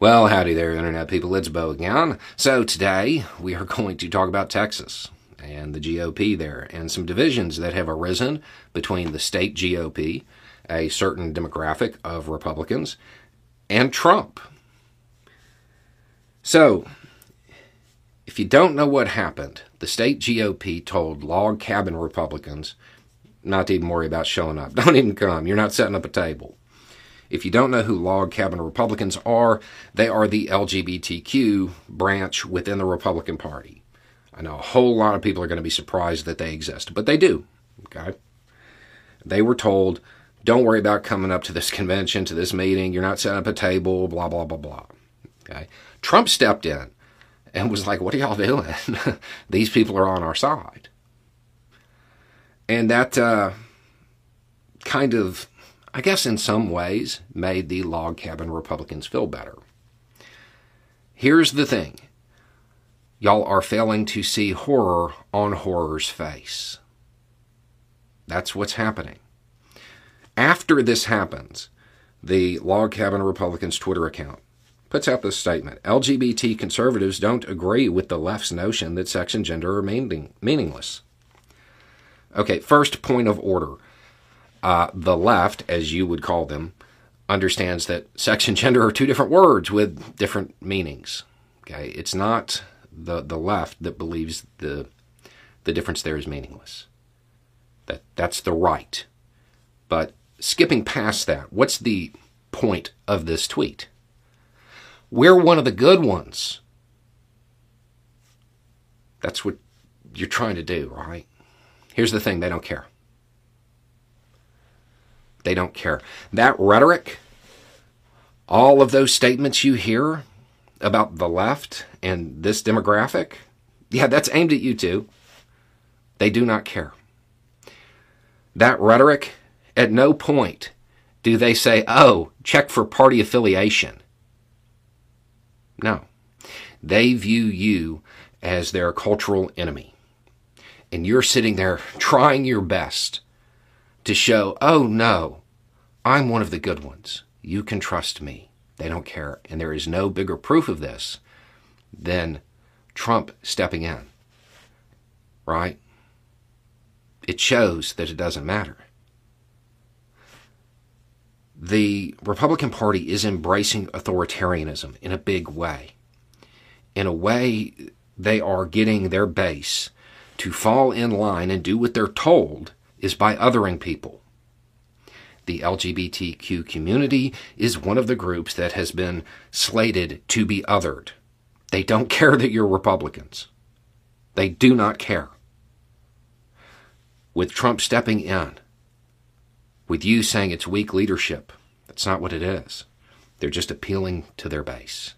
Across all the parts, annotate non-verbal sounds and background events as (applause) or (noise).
Well, howdy there, Internet people. It's Beau again. So, today we are (laughs) going to talk about Texas and the GOP there and some divisions that have arisen between the state GOP, a certain demographic of Republicans, and Trump. So, if you don't know what happened, the state GOP told log cabin Republicans not to even worry about showing up. (laughs) Don't even come. You're not setting up a table. If you don't know who log cabin Republicans are, they are the LGBTQ branch within the Republican Party. I know a whole lot of people are going to be surprised that they exist, but they do. Okay? They were told, don't worry about coming up to this (laughs) convention, to this meeting. You're not setting up a table, blah, blah, blah, blah. Okay? Trump stepped in and was like, what are y'all (laughs) doing? These people are on our side. And that uh, kind of I guess in some ways made the log cabin Republicans feel better. Here's the thing y'all are failing to see horror on horror's face. That's what's happening. After this happens, the Log Cabin Republicans Twitter account puts out this statement LGBT conservatives don't agree with the left's notion that sex and gender are meaning, meaningless. Okay, first point of order uh, the left, as you would call them, understands that sex and gender are two different words with different meanings. Okay, it's not the the left that believes the the difference there is meaningless. That that's the right. But skipping past that, what's the point of this tweet? We're one of the good ones. That's what you're trying to do, right? Here's the thing they don't care. They don't care. That rhetoric, all of those statements you hear about the left and this demographic, yeah, that's aimed at you too. They do not care. That rhetoric, at no point do they say, oh, check for party affiliation. No. They view you as their cultural enemy. And you're sitting there trying your best to show, oh no, I'm one of the good ones. You can trust me. They don't care. And there is no bigger proof of this than Trump stepping in. Right? It shows that it doesn't matter. The Republican Party is embracing authoritarianism in a big way. In a way, they are getting their base to fall in line and do what they're told is by othering people. The LGBTQ community is one of the groups that has been slated to be othered. They don't (laughs) care that you're Republicans. They do not care. With Trump stepping in, with you saying it's weak leadership, that's not what it is. They're just appealing to their base.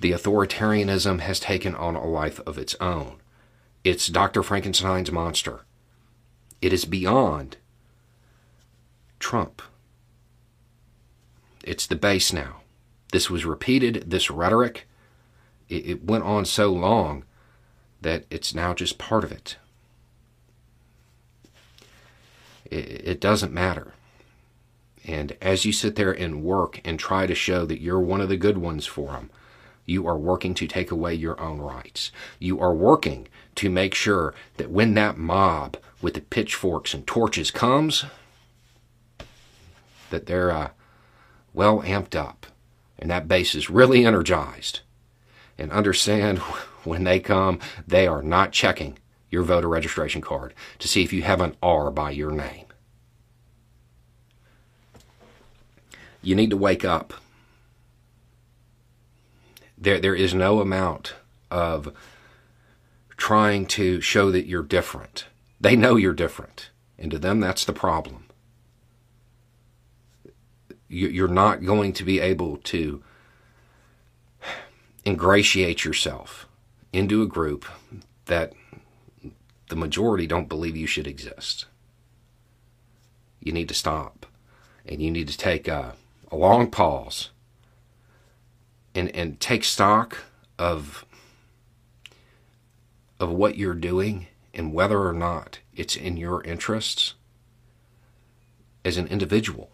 The authoritarianism has taken on a life of its own. It's Dr. Frankenstein's monster. It is beyond Trump. It's the base now. This was repeated, this rhetoric, it, it went on so long that it's now just part of it. It, it doesn't matter. And as you sit there and work and try to show that you're one of the good ones for them, you are working to take away your own rights. You are working to make sure that when that mob with the pitchforks and torches comes, that they're uh, well amped up and that base is really energized. And understand (laughs) when they come, they are not checking your voter registration card to see if you have an R by your name. You need to wake up there, there is no amount of trying to show that you're different. They know you're different. And to them, that's the problem. You're not going to be able to ingratiate yourself into a group that the majority don't believe you should exist. You need to stop. And you need to take a, a long pause and and take stock of of what you're doing and whether or not it's in your interests as an individual.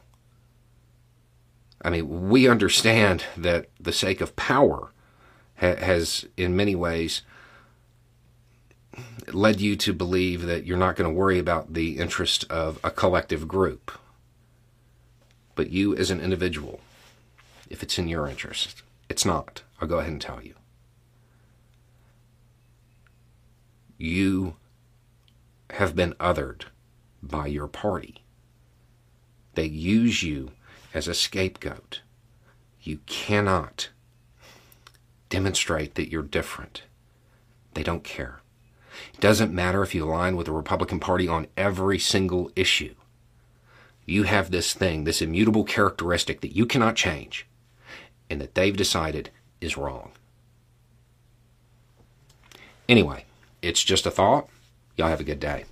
I mean, we understand that the sake of power ha- has, in many ways, led you to believe that you're not going to worry about the interest of a collective group. But you, as an individual, if it's in your interest, it's not. I'll go ahead and tell you. You have been othered by your party. They use you as a scapegoat. You cannot demonstrate that you're different. They don't care. It doesn't matter if you align with the Republican Party on every single issue. You have this thing, this immutable characteristic that you cannot change, and that they've decided is wrong. Anyway, it's just a thought. Y'all have a good day.